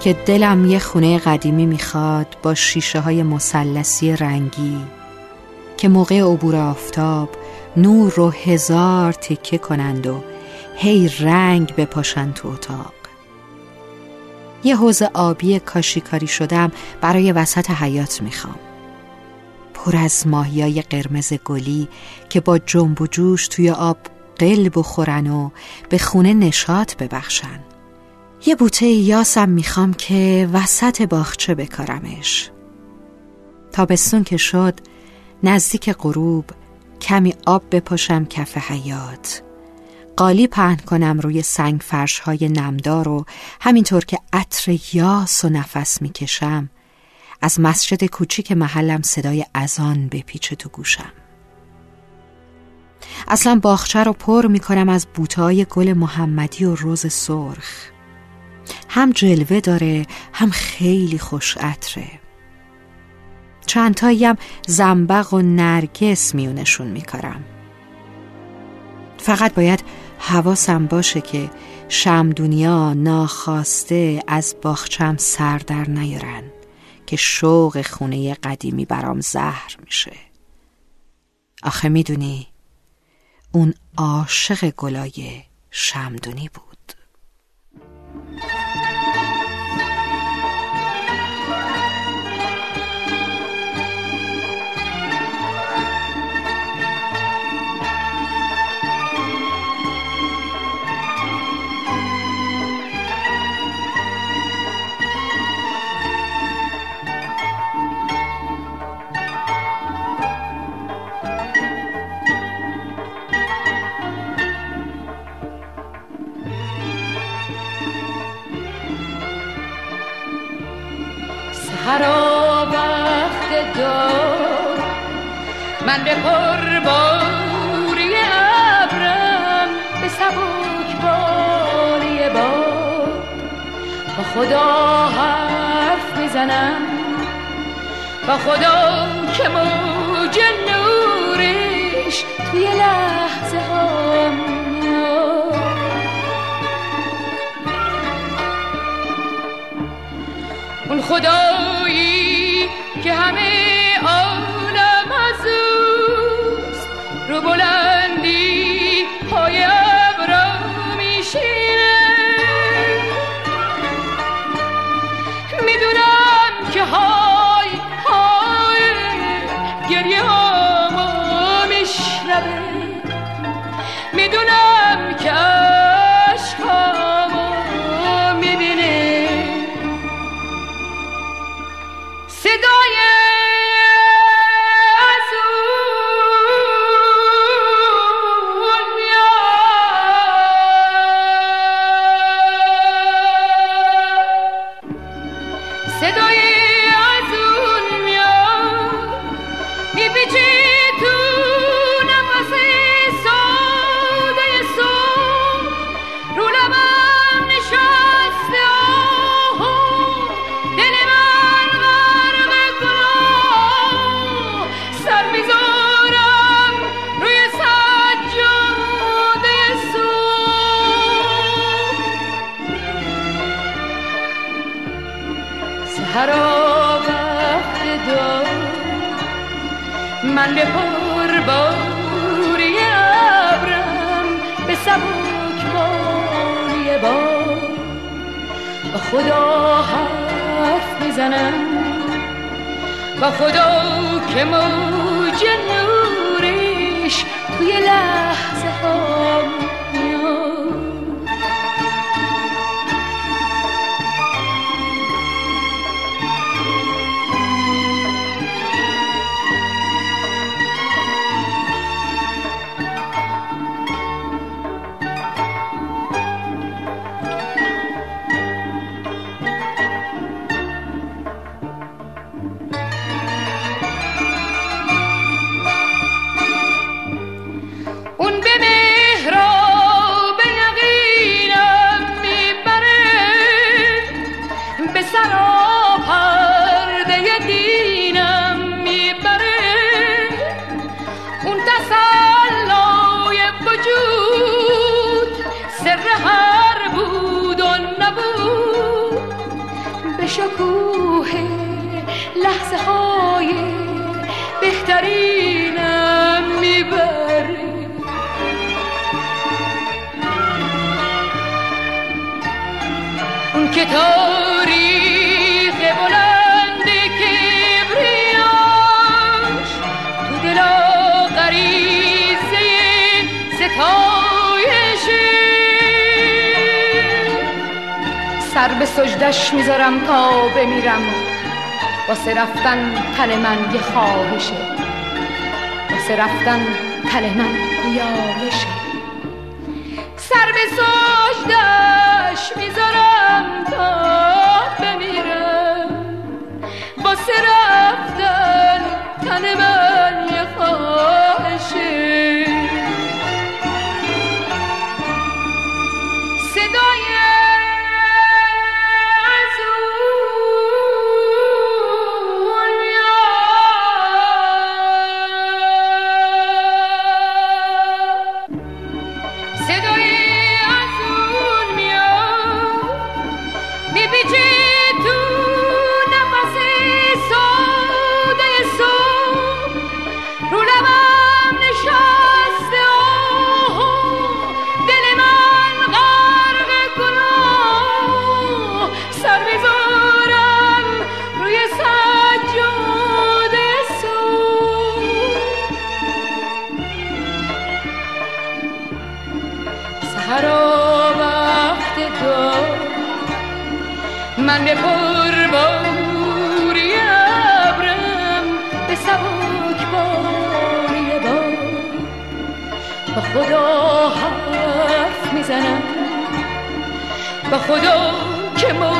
که دلم یه خونه قدیمی می‌خواد با شیشه های مسلسی رنگی که موقع عبور آفتاب نور رو هزار تکه کنند و هی رنگ بپاشند تو اتاق. یه حوز آبی کاشیکاری شدم برای وسط حیات می‌خوام. پر از ماهیای قرمز گلی که با جنب و جوش توی آب قل بخورن و به خونه نشاط ببخشن. یه بوته یاسم می‌خوام که وسط باغچه بکارمش. تابستون که شد نزدیک غروب کمی آب بپاشم کف حیات. قالی پهن کنم روی سنگ فرش های نمدار و همینطور که عطر یاس و نفس می‌کشم از مسجد کوچیک محلم صدای اذان بپیچه تو گوشم. اصلا باغچه رو پر می‌کنم از بوتهای گل محمدی و روز سرخ. هم جلوه داره هم خیلی خوش عطره. چند زنبق و نرگس میونشون میکارم. فقط باید حواسم باشه که شمدونیا ناخواسته از باخچم سر در نیارن که شوق خونه قدیمی برام زهر میشه. آخه می‌دونی اون عاشق گلای شمدونی بود. وقت دار من به باری ابرم به سبک باری باد. با خدا حرف می‌زنم با خدا که موج نورش توی لحظه ها خدایی که همه عالم هر من به پر باری ابرم به سبک باری بار با خدا حرف می‌زنم با خدا که موج نورش توی لحظه ها اون تسلای وجود سر هر بود و نبود به شکوه لحظه های بهترینم می‌بره اون کتاب سر به سجدش می‌ذارم تا بمیرم. واسه رفتن تن من یه خواهشه. واسه رفتن تن من نیایشه من به پرباری ابرم به سبک باری با با خدا حرف می‌زنم با خدا که ما